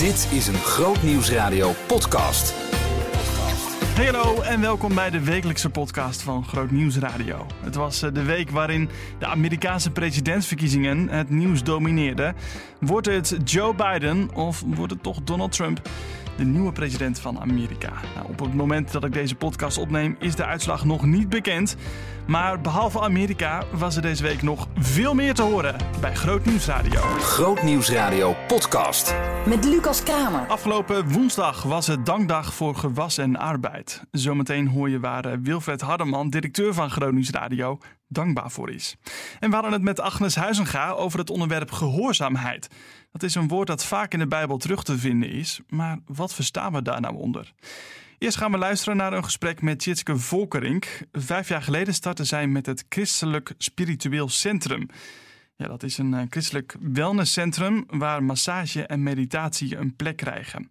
Dit is een Groot Nieuwsradio podcast. Hallo en welkom bij de wekelijkse podcast van Groot Nieuws Radio. Het was eh, de week waarin de Amerikaanse presidentsverkiezingen het nieuws domineerden. Wordt het Joe Biden of wordt het toch Donald Trump? De nieuwe president van Amerika. Nou, op het moment dat ik deze podcast opneem is de uitslag nog niet bekend. Maar behalve Amerika was er deze week nog veel meer te horen bij Groot Nieuws Radio. Groot Nieuws Radio podcast. Met Lucas Kramer. Afgelopen woensdag was het dankdag voor gewas en arbeid. Zometeen hoor je waar eh, Wilfred Hardeman, directeur van Groot Nieuws Radio, dankbaar voor is. En we hadden het met Agnes Huizenga over het onderwerp gehoorzaamheid. Dat is een woord dat vaak in de Bijbel terug te vinden is, maar wat verstaan we daar nou onder? Eerst gaan we luisteren naar een gesprek met Jitske Volkerink. Vijf jaar geleden startte zij met het Christelijk Spiritueel Centrum. Ja, dat is een eh, christelijk wellnesscentrum waar massage en meditatie een plek krijgen.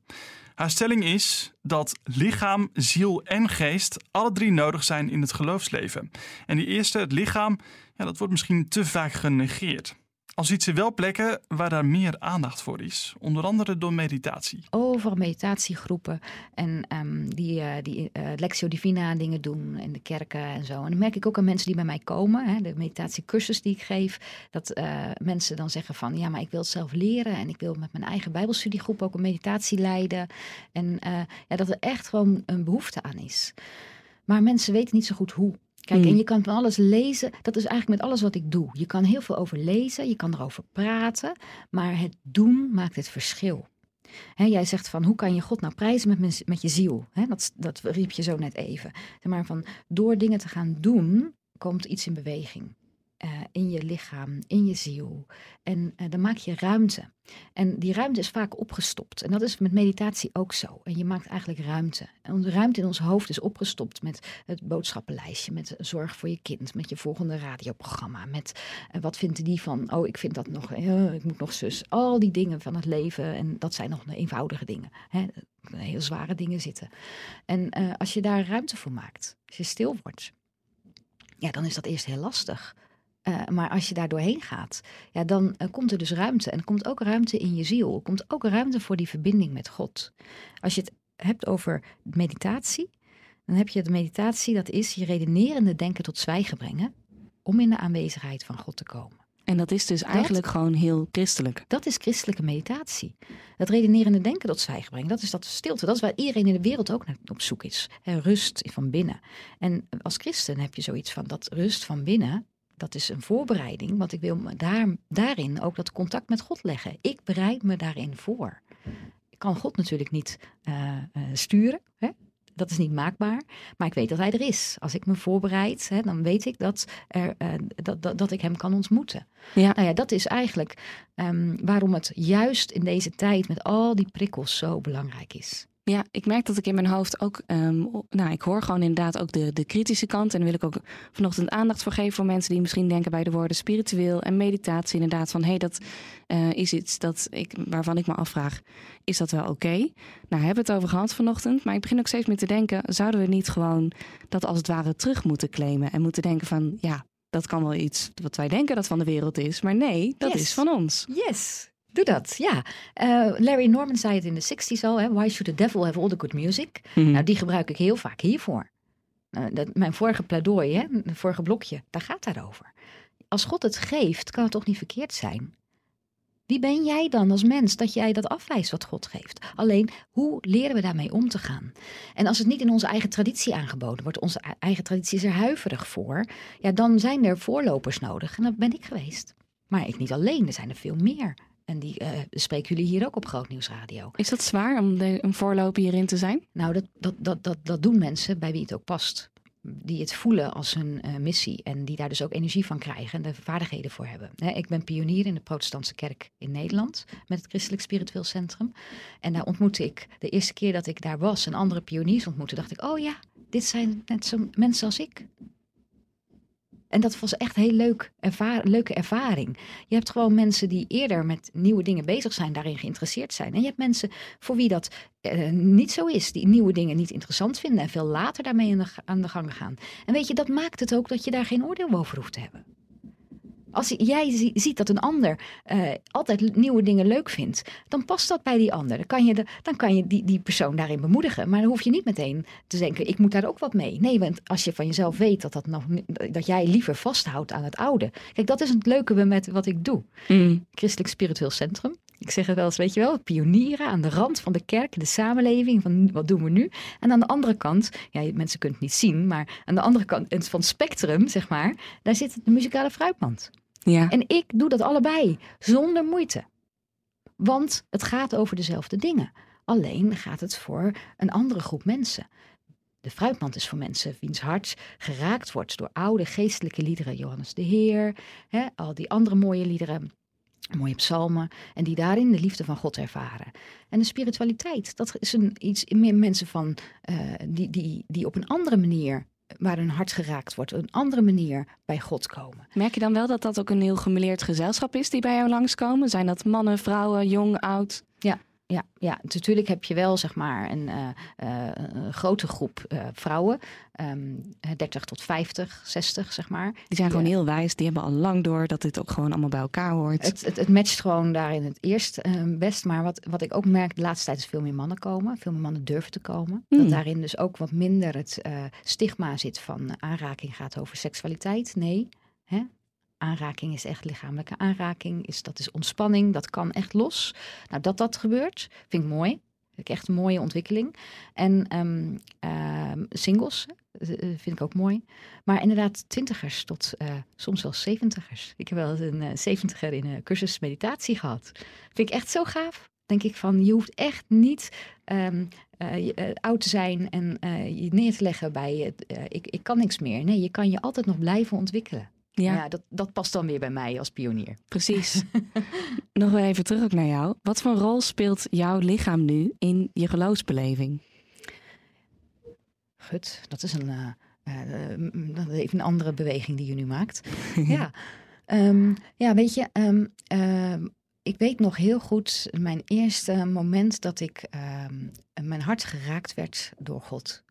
Haar stelling is dat lichaam, ziel en geest alle drie nodig zijn in het geloofsleven. En die eerste, het lichaam, ja, dat wordt misschien te vaak genegeerd. Al ziet ze wel plekken waar daar meer aandacht voor is. Onder andere door meditatie. Over meditatiegroepen en um, die, uh, die uh, Lectio Divina dingen doen in de kerken en zo. En dan merk ik ook aan mensen die bij mij komen, hè, de meditatiecursus die ik geef, dat uh, mensen dan zeggen van ja, maar ik wil het zelf leren en ik wil met mijn eigen bijbelstudiegroep ook een meditatie leiden. En ja, dat er echt gewoon een behoefte aan is. Maar mensen weten niet zo goed hoe. Kijk, en hmm. je kan van alles lezen. Dat is eigenlijk met alles wat ik doe. Je kan heel veel over lezen, je kan erover praten, maar het doen maakt het verschil. jij zegt van hoe kan je God nou prijzen met, met je ziel? dat, dat riep je zo net even. Maar van door dingen te gaan doen, komt iets in beweging. Uh, in je lichaam, in je ziel. En uh, dan maak je ruimte. En die ruimte is vaak opgestopt. En dat is met meditatie ook zo. En je maakt eigenlijk ruimte. En de ruimte in ons hoofd is opgestopt met het boodschappenlijstje, met zorg voor je kind, met je volgende radioprogramma, met uh, wat vindt die van, oh ik vind dat nog, ik moet nog zus. Al die dingen van het leven. En dat zijn nog eenvoudige dingen. Hè? Heel zware dingen zitten. En als je daar ruimte voor maakt, als je stil wordt, ja, dan is dat eerst heel lastig. Uh, maar als je daar doorheen gaat, ja, dan uh, komt er dus ruimte. En er komt ook ruimte in je ziel. Er komt ook ruimte voor die verbinding met God. Als je het hebt over meditatie, dan heb je de meditatie, dat is je redenerende denken tot zwijgen brengen. Om in de aanwezigheid van God te komen. En dat is dus eigenlijk gewoon heel christelijk. Dat is christelijke meditatie. Dat redenerende denken tot zwijgen brengen, dat is dat stilte. Dat is waar iedereen in de wereld ook naar op zoek is. rust van binnen. En als christen heb je zoiets van dat rust van binnen, dat is een voorbereiding, want ik wil me daar, daarin ook dat contact met God leggen. Ik bereid me daarin voor. Ik kan God natuurlijk niet uh, uh, sturen. Hè? Dat is niet maakbaar. Maar ik weet dat hij er is. Als ik me voorbereid, hè, dan weet ik dat, er, uh, dat, dat, dat ik hem kan ontmoeten. Ja. Nou ja, dat is eigenlijk um, waarom het juist in deze tijd met al die prikkels zo belangrijk is. Ja, ik merk dat ik in mijn hoofd ook, um, nou, ik hoor gewoon inderdaad ook de, de kritische kant. En daar wil ik ook vanochtend aandacht voor geven voor mensen die misschien denken bij de woorden spiritueel en meditatie. Inderdaad, van hé, hey, dat uh, is iets dat ik, waarvan ik me afvraag, is dat wel oké? Okay? Nou, hebben we het over gehad vanochtend, maar ik begin ook steeds meer te denken, zouden we niet gewoon dat als het ware terug moeten claimen en moeten denken van, ja, dat kan wel iets wat wij denken dat van de wereld is, maar nee, dat yes. is van ons. Yes. Doe dat, ja. Uh, Larry Norman zei het in de 60s al. Hè? Why should the devil have all the good music? Mm. Nou, die gebruik ik heel vaak hiervoor. Uh, dat, mijn vorige pleidooi, hè, het vorige blokje, daar gaat daarover. Als God het geeft, kan het toch niet verkeerd zijn? Wie ben jij dan als mens dat jij dat afwijst wat God geeft? Alleen, hoe leren we daarmee om te gaan? En als het niet in onze eigen traditie aangeboden wordt, onze eigen traditie is er huiverig voor, ja, dan zijn er voorlopers nodig. En dat ben ik geweest. Maar ik niet alleen, er zijn er veel meer. En die uh, spreken jullie hier ook op Groot Nieuwsradio. Is dat zwaar om de, een voorloper hierin te zijn? Nou, dat, dat, dat, dat, dat doen mensen bij wie het ook past. Die het voelen als hun uh, missie en die daar dus ook energie van krijgen en de vaardigheden voor hebben. He, ik ben pionier in de Protestantse Kerk in Nederland met het Christelijk Spiritueel Centrum. En daar ontmoette ik, de eerste keer dat ik daar was en andere pioniers ontmoette, dacht ik: oh ja, dit zijn net zo mensen als ik. En dat was echt een heel leuk leuke ervaring. Je hebt gewoon mensen die eerder met nieuwe dingen bezig zijn, daarin geïnteresseerd zijn. En je hebt mensen voor wie dat uh, niet zo is, die nieuwe dingen niet interessant vinden en veel later daarmee aan de gang gaan. En weet je, dat maakt het ook dat je daar geen oordeel over hoeft te hebben. Als jij zie- ziet dat een ander eh, altijd nieuwe dingen leuk vindt, dan past dat bij die ander. Dan kan je, de, dan kan je die, die persoon daarin bemoedigen. Maar dan hoef je niet meteen te denken, ik moet daar ook wat mee. Nee, want als je van jezelf weet dat, dat, nog, dat jij liever vasthoudt aan het oude. Kijk, dat is het leuke met wat ik doe. Mm. Christelijk Spiritueel Centrum. Ik zeg het wel eens, weet je wel, pionieren aan de rand van de kerk, de samenleving, van wat doen we nu? En aan de andere kant, ja, mensen kunnen het niet zien, maar aan de andere kant van het spectrum, zeg maar, daar zit de muzikale fruitmand. Ja. En ik doe dat allebei, zonder moeite. Want het gaat over dezelfde dingen. Alleen gaat het voor een andere groep mensen. De fruitmand is voor mensen wiens hart geraakt wordt door oude geestelijke liederen. Johannes de Heer, hè, al die andere mooie liederen, mooie psalmen. En die daarin de liefde van God ervaren. En de spiritualiteit, dat is een, iets meer mensen van, eh, die, die, die op een andere manier, waar hun hart geraakt wordt, een andere manier bij God komen. Merk je dan wel dat dat ook een heel gemeleerd gezelschap is die bij jou langskomen? Zijn dat mannen, vrouwen, jong, oud? Ja, ja, natuurlijk heb je wel zeg maar een, eh, eh, een grote groep eh, vrouwen, ehm 30 tot 50, 60 zeg maar. Die zijn gewoon Ja. heel wijs. Die hebben al lang door dat dit ook gewoon allemaal bij elkaar hoort. Het, het, het matcht gewoon daarin het eerst best. Maar wat, wat ik ook merk de laatste tijd is veel meer mannen komen. Veel meer mannen durven te komen. Hmm. Dat daarin dus ook wat minder het stigma zit van aanraking gaat over seksualiteit. Nee, hè? Aanraking is echt lichamelijke aanraking. Is, dat is ontspanning, dat kan echt los. Nou, dat dat gebeurt, vind ik mooi. Vind ik echt een mooie ontwikkeling. En ehm, ehm, singles eh, eh, vind ik ook mooi. Maar inderdaad, twintigers tot eh, soms wel zeventigers. Ik heb wel een zeventiger in een cursus meditatie gehad. Vind ik echt zo gaaf. Denk ik van, je hoeft echt niet ehm, eh, eh, oud te zijn en je neer te leggen bij ik, ik kan niks meer. Nee, je kan je altijd nog blijven ontwikkelen. Ja, Ja, dat, dat past dan weer bij mij als pionier. precies. Nog wel even terug ook naar jou. Wat voor rol speelt jouw lichaam nu in je geloofsbeleving? Gut, dat is een, eh, eh, eh, even een andere beweging die je nu maakt. ja. Ehm, ja, weet je, ehm, ehm, ik weet nog heel goed mijn eerste moment dat ik mijn hart geraakt werd door God.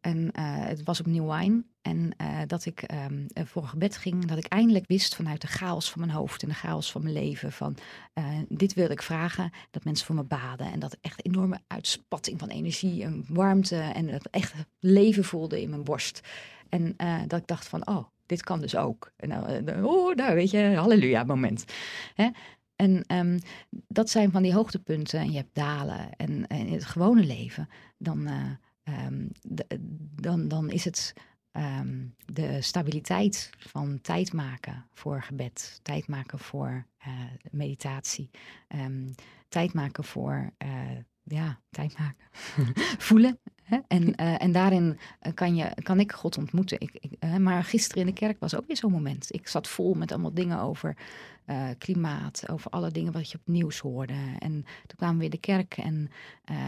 En eh, het was op New Wine. En eh, dat ik ehm, eh, voor een gebed ging. Dat ik eindelijk wist vanuit de chaos van mijn hoofd en de chaos van mijn leven. Van eh, dit wilde ik vragen. Dat mensen voor me baden. En dat echt enorme uitspatting van energie en warmte. En dat echt leven voelde in mijn borst. En dat ik dacht van, oh, dit kan dus ook. En nou, oh, nou weet je, halleluja moment. Hè? En ehm, dat zijn van die hoogtepunten. En je hebt dalen. En, en in het gewone leven, dan, eh, ehm, dan, dan is het ehm, de stabiliteit van tijd maken voor gebed. Tijd maken voor eh, meditatie. ehm, tijd maken voor, eh, ja, tijd maken. Voelen. Hè? En, eh, en daarin eh, kan, je, kan ik God ontmoeten. Ik, ik, eh, maar gisteren in de kerk was ook weer zo'n moment. Ik zat vol met allemaal dingen over klimaat, over alle dingen wat je op het nieuws hoorde. En toen kwamen we weer de kerk en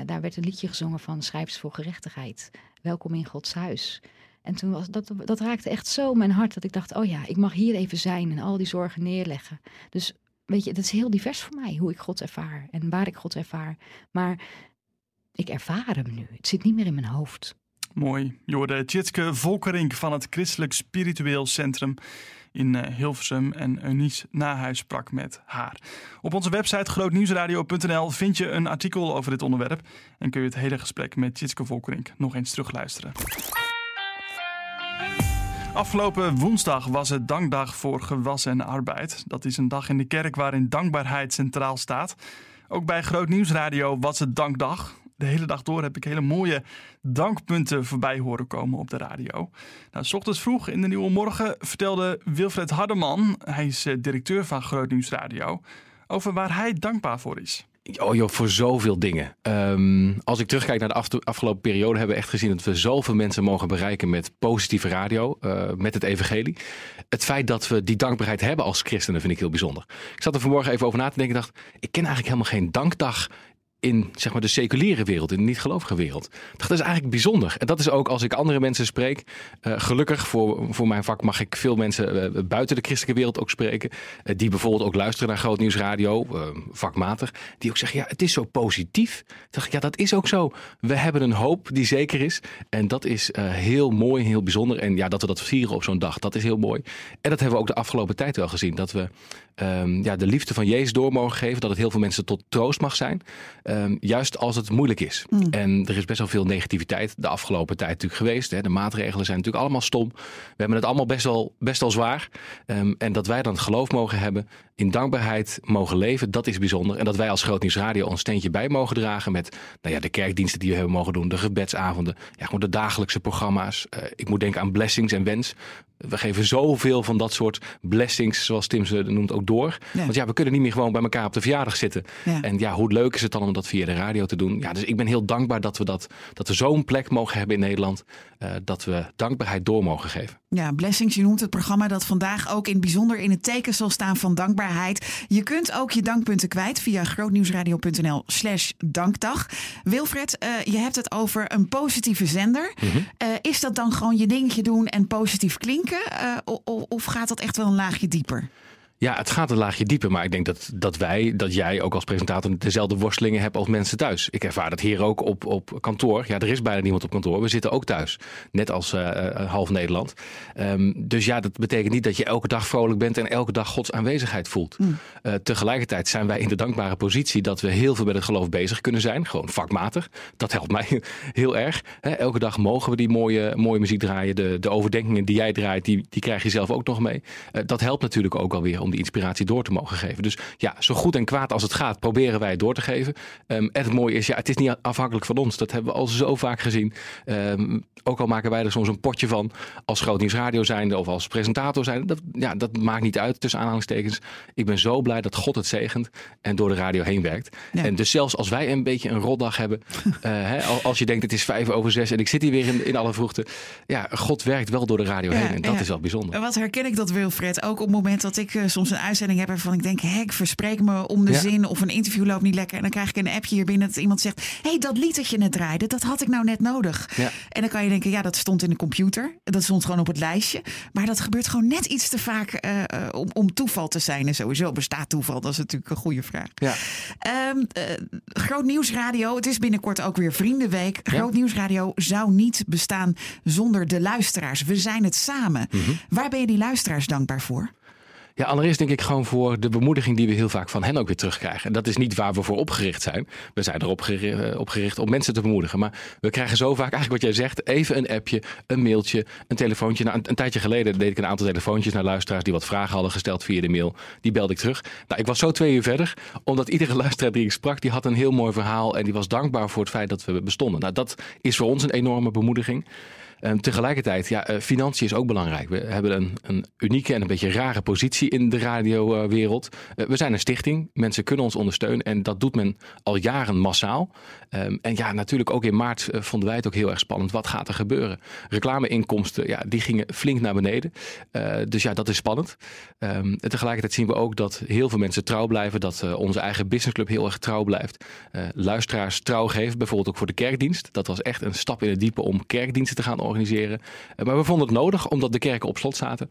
daar werd een liedje gezongen van Schrijvers voor Gerechtigheid. Welkom in Gods huis. En toen was dat, dat raakte echt zo mijn hart dat ik dacht, oh ja, ik mag hier even zijn en al die zorgen neerleggen. Dus weet je, dat is heel divers voor mij, hoe ik God ervaar en waar ik God ervaar. Maar ik ervaar hem nu. Het zit niet meer in mijn hoofd. Mooi. Jorde Tjitske Volkerink van het Christelijk Spiritueel Centrum in eh, Hilversum. En Eunice Nahuis sprak met haar. Op onze website grootnieuwsradio.nl vind je een artikel over dit onderwerp. En kun je het hele gesprek met Tjitske Volkerink nog eens terugluisteren. Afgelopen woensdag was het Dankdag voor Gewas en Arbeid. Dat is een dag in de kerk waarin dankbaarheid centraal staat. Ook bij Groot Nieuwsradio was het Dankdag. De hele dag door heb ik hele mooie dankpunten voorbij horen komen op de radio. Nou, s ochtends vroeg in de Nieuwe Morgen vertelde Wilfred Hardeman, hij is eh, directeur van Groot Nieuwsradio, over waar hij dankbaar voor is. Oh joh, voor zoveel dingen. Ehm, als ik terugkijk naar de af- afgelopen periode, hebben we echt gezien dat we zoveel mensen mogen bereiken met positieve radio, eh, met het evangelie. Het feit dat we die dankbaarheid hebben als christenen vind ik heel bijzonder. Ik zat er vanmorgen even over na te denken en dacht, ik ken eigenlijk helemaal geen dankdag in zeg maar, de seculiere wereld, in de niet-gelovige wereld. Dat is eigenlijk bijzonder. En dat is ook als ik andere mensen spreek. Uh, gelukkig voor, voor mijn vak mag ik veel mensen uh, buiten de christelijke wereld ook spreken. Uh, die bijvoorbeeld ook luisteren naar Groot Nieuws Radio, vakmatig. Die ook zeggen, ja, het is zo positief. Ik dacht, ja, dat is ook zo. We hebben een hoop die zeker is. En dat is heel mooi, heel bijzonder. En ja, dat we dat vieren op zo'n dag, dat is heel mooi. En dat hebben we ook de afgelopen tijd wel gezien. Dat we um, ja, de liefde van Jezus door mogen geven. Dat het heel veel mensen tot troost mag zijn. Um, juist als het moeilijk is. Mm. En er is best wel veel negativiteit de afgelopen tijd natuurlijk geweest. Hè. De maatregelen zijn natuurlijk allemaal stom. We hebben het allemaal best wel, best wel zwaar. Um, en dat wij dan het geloof mogen hebben. In dankbaarheid mogen leven. Dat is bijzonder. En dat wij als Groot Nieuws Radio een steentje bij mogen dragen. Met nou ja, de kerkdiensten die we hebben mogen doen. De gebedsavonden. Ja, gewoon de dagelijkse programma's. Uh, ik moet denken aan blessings en wens. We geven zoveel van dat soort blessings, zoals Tim ze noemt, ook door. Want ja, we kunnen niet meer gewoon bij elkaar op de verjaardag zitten. En ja, hoe leuk is het dan om dat via de radio te doen? Ja, dus ik ben heel dankbaar dat we, dat, dat we zo'n plek mogen hebben in Nederland. Uh, dat we dankbaarheid door mogen geven. Ja, Blessings, je noemt het programma dat vandaag ook in het bijzonder in het teken zal staan van dankbaarheid. Je kunt ook je dankpunten kwijt via grootnieuwsradio.nl slash dankdag. Wilfred, uh, je hebt het over een positieve zender. Mm -hmm. uh, is dat dan gewoon je dingetje doen en positief klinken? of gaat dat echt wel een laagje dieper? Ja, het gaat een laagje dieper. Maar ik denk dat, dat wij, dat jij ook als presentator dezelfde worstelingen hebt als mensen thuis. Ik ervaar dat hier ook op, op kantoor. Ja, er is bijna niemand op kantoor. We zitten ook thuis. Net als uh, half Nederland. Um, dus ja, dat betekent niet dat je elke dag vrolijk bent en elke dag Gods aanwezigheid voelt. Mm. Uh, tegelijkertijd zijn wij in de dankbare positie dat we heel veel met het geloof bezig kunnen zijn. Gewoon vakmatig. Dat helpt mij heel erg. He, elke dag mogen we die mooie, mooie muziek draaien. De, de overdenkingen die jij draait, die, die krijg je zelf ook nog mee. Uh, dat helpt natuurlijk ook alweer om die inspiratie door te mogen geven. Dus ja, zo goed en kwaad als het gaat, proberen wij het door te geven. Um, en het mooie is, ja, het is niet afhankelijk van ons. Dat hebben we al zo vaak gezien. Um, ook al maken wij er soms een potje van als groot nieuwsradio zijnde of als presentator zijnde. Dat, ja, dat maakt niet uit tussen aanhalingstekens. Ik ben zo blij dat God het zegent en door de radio heen werkt. Ja. En dus zelfs als wij een beetje een rotdag hebben, uh, hè, als je denkt het is vijf over zes en ik zit hier weer in, in alle vroegte. Ja, God werkt wel door de radio ja, heen en dat is wel bijzonder. Wat herken ik dat Wilfred? Ook op het moment dat ik uh, soms een uitzending heb waarvan ik denk, hé, ik verspreek me om de zin of een interview loopt niet lekker. En dan krijg ik een appje hier binnen dat iemand zegt, hé, hey, dat lied dat je net draaide, dat had ik nou net nodig. En dan kan je denken, ja, dat stond in de computer. Dat stond gewoon op het lijstje. Maar dat gebeurt gewoon net iets te vaak uh, om, om, toeval te zijn. En sowieso bestaat toeval, dat is natuurlijk een goede vraag. Ja. Um, uh, Groot Nieuwsradio, het is binnenkort ook weer Vriendenweek. Groot ja. Nieuwsradio zou niet bestaan zonder de luisteraars. We zijn het samen. Mm -hmm. Waar ben je die luisteraars dankbaar voor? Ja, allereerst denk ik gewoon voor de bemoediging die we heel vaak van hen ook weer terugkrijgen. En dat is niet waar we voor opgericht zijn. We zijn erop gericht, op gericht om mensen te bemoedigen. Maar we krijgen zo vaak eigenlijk wat jij zegt. Even een appje, een mailtje, een telefoontje. Nou, een, een, tijdje geleden deed ik een aantal telefoontjes naar luisteraars die wat vragen hadden gesteld via de mail. Die belde ik terug. Nou, ik was zo twee uur verder. Omdat iedere luisteraar die ik sprak, die had een heel mooi verhaal. En die was dankbaar voor het feit dat we bestonden. Nou, dat is voor ons een enorme bemoediging. Um, tegelijkertijd, ja, uh, financiën is ook belangrijk. We hebben een, een, unieke en een beetje rare positie in de radiowereld. Uh, we zijn een stichting. Mensen kunnen ons ondersteunen. En dat doet men al jaren massaal. Um, en ja, natuurlijk ook in maart uh, vonden wij het ook heel erg spannend. Wat gaat er gebeuren? Reclameinkomsten, ja, die gingen flink naar beneden. dus ja, dat is spannend. Um, en tegelijkertijd zien we ook dat heel veel mensen trouw blijven. Dat onze eigen businessclub heel erg trouw blijft. luisteraars trouw geven, bijvoorbeeld ook voor de kerkdienst. Dat was echt een stap in het diepe om kerkdiensten te gaan organiseren organiseren. Uh, maar we vonden het nodig omdat de kerken op slot zaten.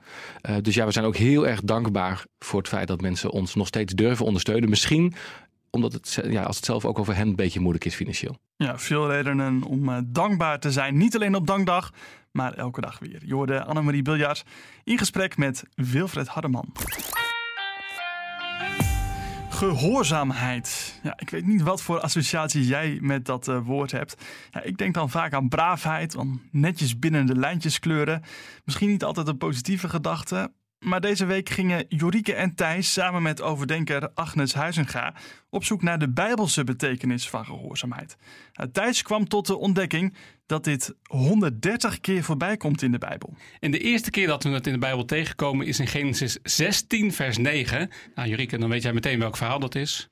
Uh, dus ja, we zijn ook heel erg dankbaar voor het feit dat mensen ons nog steeds durven ondersteunen. Misschien omdat het, ja, als het zelf ook over hen een beetje moeilijk is financieel. Ja, veel redenen om uh, dankbaar te zijn. Niet alleen op dankdag, maar elke dag weer. Je hoorde Annemarie Biljart in gesprek met Wilfred Hardeman. Gehoorzaamheid. Ja, ik weet niet wat voor associatie jij met dat uh, woord hebt. Ja, ik denk dan vaak aan braafheid, aan netjes binnen de lijntjes kleuren. Misschien niet altijd een positieve gedachte, maar deze week gingen Jorike en Thijs samen met overdenker Agnes Huizenga op zoek naar de bijbelse betekenis van gehoorzaamheid. Thijs kwam tot de ontdekking dat dit 130 keer voorbij komt in de Bijbel. En de eerste keer dat we het in de Bijbel tegenkomen is in Genesis 16, vers 9. Nou, Jorike, dan weet jij meteen welk verhaal dat is.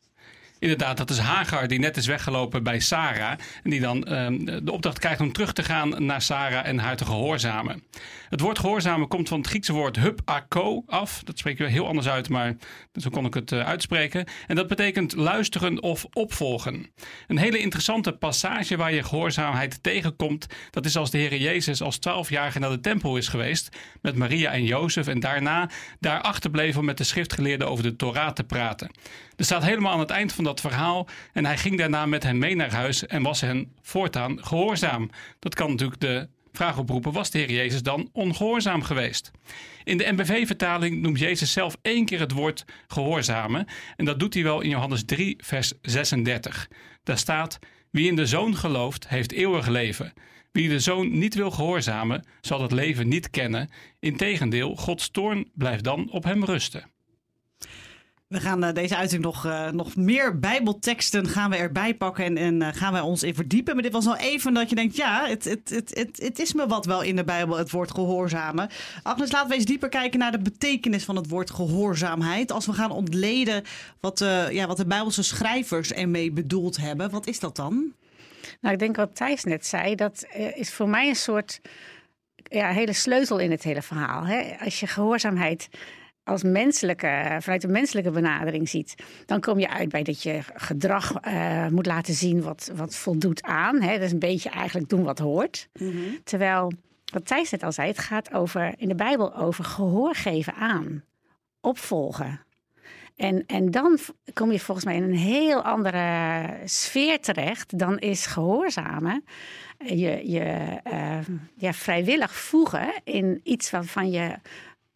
Inderdaad, dat is Hagar die net is weggelopen bij Sarah. En die dan ehm, de opdracht krijgt om terug te gaan naar Sarah en haar te gehoorzamen. Het woord gehoorzamen komt van het Griekse woord hup ako af. Dat spreek je heel anders uit, maar zo kon ik het uh, uitspreken. En dat betekent luisteren of opvolgen. Een hele interessante passage waar je gehoorzaamheid tegenkomt. Dat is als de Heer Jezus als twaalfjarige naar de tempel is geweest. Met Maria en Jozef. En daarna daar achterbleef om met de schriftgeleerden over de Torah te praten. Er staat helemaal aan het eind van dat verhaal. En hij ging daarna met hen mee naar huis en was hen voortaan gehoorzaam. Dat kan natuurlijk de vraag oproepen: was de Heer Jezus dan ongehoorzaam geweest? In de MBV-vertaling noemt Jezus zelf één keer het woord gehoorzamen. En dat doet hij wel in Johannes 3, vers 36. Daar staat: Wie in de zoon gelooft, heeft eeuwig leven. Wie de zoon niet wil gehoorzamen, zal het leven niet kennen. Integendeel, Gods toorn blijft dan op hem rusten. We gaan uh, deze uitzending nog, uh, nog meer bijbelteksten gaan we erbij pakken en, en uh, gaan wij ons in verdiepen. Maar dit was al even dat je denkt, ja, het, het, het, het, het is me wat wel in de Bijbel, het woord gehoorzamen. Agnes, laten we eens dieper kijken naar de betekenis van het woord gehoorzaamheid. Als we gaan ontleden wat, ja, wat de Bijbelse schrijvers ermee bedoeld hebben, wat is dat dan? Nou, ik denk wat Thijs net zei, dat is voor mij een soort ja, hele sleutel in het hele verhaal. Hè? Als je gehoorzaamheid als menselijke, vanuit een menselijke benadering ziet, dan kom je uit bij dat je gedrag uh, moet laten zien wat, wat voldoet aan. Hè? Dat is een beetje eigenlijk doen wat hoort. Mm -hmm. Terwijl, wat Thijs net al zei, het gaat over, in de Bijbel over gehoor geven aan, opvolgen. En, en dan kom je volgens mij in een heel andere sfeer terecht dan is gehoorzamen. Je, je uh, ja, vrijwillig voegen in iets waarvan je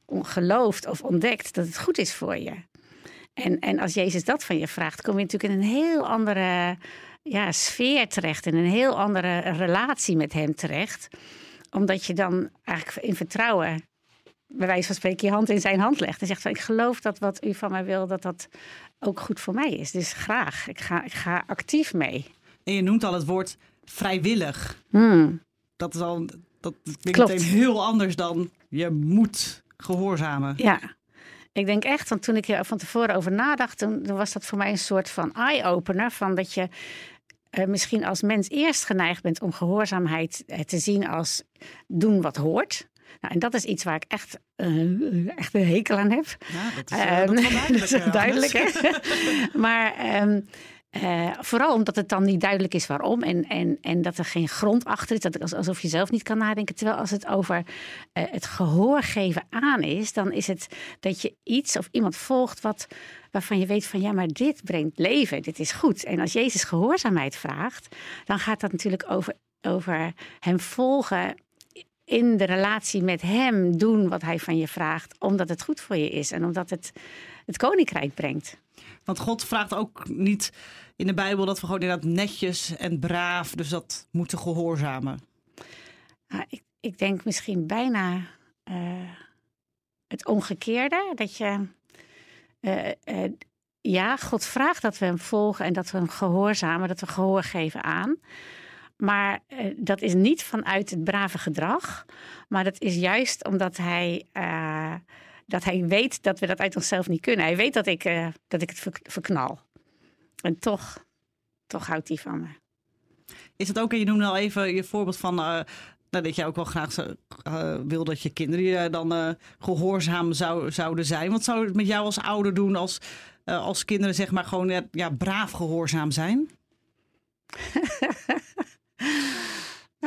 gelooft of ontdekt dat het goed is voor je. En, en als Jezus dat van je vraagt, kom je natuurlijk in een heel andere ja, sfeer terecht. In een heel andere relatie met hem terecht. Omdat je dan eigenlijk in vertrouwen, bij wijze van spreken, je hand in zijn hand legt. En zegt van ik geloof dat wat u van mij wil, dat dat ook goed voor mij is. Dus graag, ik ga, ik ga actief mee. En je noemt al het woord vrijwillig. Hmm. Dat is al, dat klinkt meteen heel anders dan je moet gehoorzamen. Ja, ik denk echt, want toen ik er van tevoren over nadacht, toen, was dat voor mij een soort van eye-opener. Van dat je uh, misschien als mens eerst geneigd bent om gehoorzaamheid uh, te zien als doen wat hoort. Nou, en dat is iets waar ik echt, uh, echt een hekel aan heb. Ja, dat is, dat is duidelijk. hè? maar um, uh, vooral omdat het dan niet duidelijk is waarom en, en, en dat er geen grond achter is, dat alsof je zelf niet kan nadenken. Terwijl als het over uh, het gehoor geven aan is, dan is het dat je iets of iemand volgt wat, waarvan je weet van ja, maar dit brengt leven, dit is goed. En als Jezus gehoorzaamheid vraagt, dan gaat dat natuurlijk over, over hem volgen in de relatie met hem doen wat hij van je vraagt, omdat het goed voor je is en omdat het het koninkrijk brengt. Want God vraagt ook niet in de Bijbel dat we gewoon inderdaad netjes en braaf, dus dat moeten gehoorzamen. Nou, ik, ik denk misschien bijna uh, het omgekeerde. Dat je, uh, uh, ja, God vraagt dat we hem volgen en dat we hem gehoorzamen, dat we gehoor geven aan. Maar dat is niet vanuit het brave gedrag, maar dat is juist omdat hij dat hij weet dat we dat uit onszelf niet kunnen. Hij weet dat ik, uh, dat ik het verknal. En toch, toch houdt hij van me. Is het ook, en je noemde al even je voorbeeld van nou, dat je ook wel graag uh, wil dat je kinderen dan gehoorzaam zou, zouden zijn. Wat zou het met jou als ouder doen als, als kinderen zeg maar gewoon ja, braaf gehoorzaam zijn?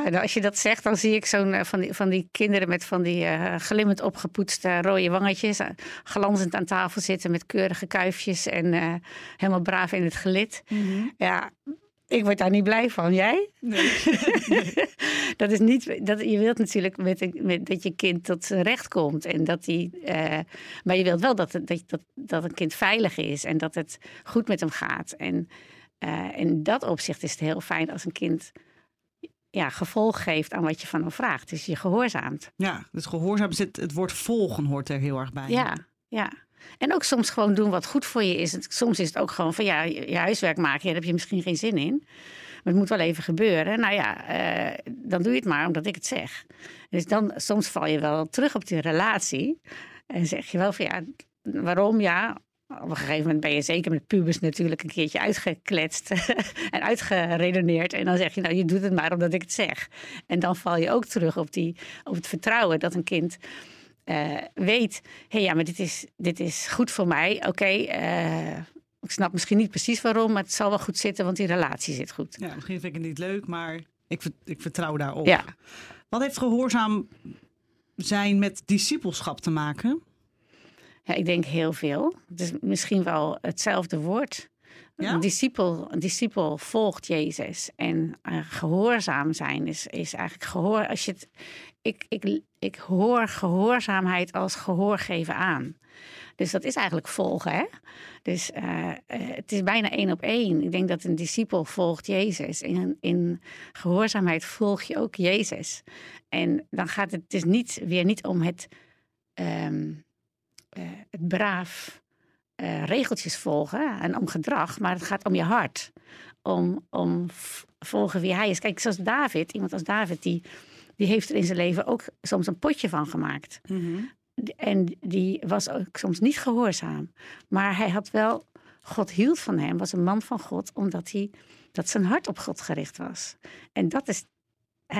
Nou, als je dat zegt, dan zie ik zo'n uh, van, die, van die kinderen met van die uh, glimmend opgepoetste rode wangetjes. Uh, glanzend aan tafel zitten met keurige kuifjes en helemaal braaf in het gelid. Mm -hmm. Ja, ik word daar niet blij van. Jij? Nee. dat is niet. Dat, je wilt natuurlijk met, met, dat je kind tot zijn recht komt. En dat die, maar je wilt wel dat, dat, dat een kind veilig is en dat het goed met hem gaat. En in dat opzicht is het heel fijn als een kind ja, gevolg geeft aan wat je van hem vraagt. Dus je gehoorzaamt. Ja, dus gehoorzaam zit het woord volgen hoort er heel erg bij. Ja, ja. En ook soms gewoon doen wat goed voor je is. Soms is het ook gewoon van ja, je huiswerk maken, ja, daar heb je misschien geen zin in. Maar het moet wel even gebeuren. Nou ja, uh, dan doe je het maar omdat ik het zeg. Dus dan soms val je wel terug op die relatie. En zeg je wel van ja, waarom? Ja, op een gegeven moment ben je zeker met pubers natuurlijk een keertje uitgekletst en uitgeredeneerd. En dan zeg je, nou, je doet het maar omdat ik het zeg. En dan val je ook terug op, die, op het vertrouwen dat een kind uh, weet: hé, hey, ja, maar dit is, dit is goed voor mij. Oké, uh, ik snap misschien niet precies waarom, maar het zal wel goed zitten, want die relatie zit goed. Ja, misschien vind ik het niet leuk, maar ik, ik vertrouw daarop. Ja. Wat heeft gehoorzaam zijn met discipelschap te maken? Ja, ik denk heel veel. Het is misschien wel hetzelfde woord. Ja? Een, discipel, een discipel volgt Jezus. En uh, gehoorzaam zijn is, is eigenlijk gehoor. Als je het, ik, ik, ik hoor gehoorzaamheid als gehoor geven aan. Dus dat is eigenlijk volgen. Hè? Dus uh, het is bijna één op één. Ik denk dat een discipel volgt Jezus. In, in gehoorzaamheid volg je ook Jezus. En dan gaat het dus niet, weer niet om het, um, uh, het braaf uh, regeltjes volgen en om gedrag, maar het gaat om je hart. Om, om volgen wie hij is. Kijk, zoals David, iemand als David, die, die heeft er in zijn leven ook soms een potje van gemaakt. Mm -hmm. En die was ook soms niet gehoorzaam. Maar hij had wel, God hield van hem, was een man van God, omdat hij, dat zijn hart op God gericht was. En dat is,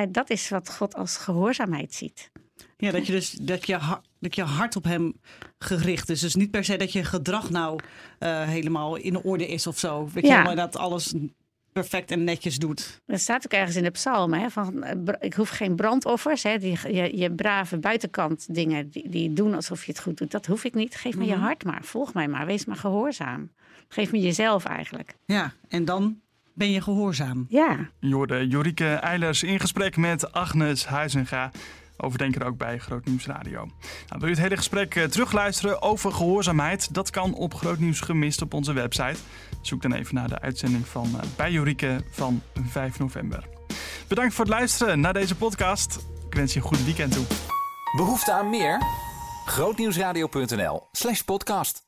dat is wat God als gehoorzaamheid ziet. Ja, dat je dus dat je, dat je hart op hem gericht is. Dus niet per se dat je gedrag nou uh, helemaal in orde is of zo. Weet ja. je, maar dat alles perfect en netjes doet. Dat staat ook ergens in de psalmen. Hè, van, ik hoef geen brandoffers. Hè, die, je, je brave buitenkant dingen die, die doen alsof je het goed doet. Dat hoef ik niet. Geef me mm -hmm. je hart maar. Volg mij maar. Wees maar gehoorzaam. Geef me jezelf eigenlijk. Ja, en dan ben je gehoorzaam. Ja. Jorde Jorike Eilers in gesprek met Agnes Huizenga overdenker ook bij Groot Nieuws Radio. Nou, wil je het hele gesprek uh, terugluisteren over gehoorzaamheid? Dat kan op Groot Nieuws gemist op onze website. Zoek dan even naar de uitzending van uh, bij Jorike van 5 november. Bedankt voor het luisteren naar deze podcast. Ik wens je een goed weekend toe. Behoefte aan meer? Grootnieuwsradio.nl slash podcast.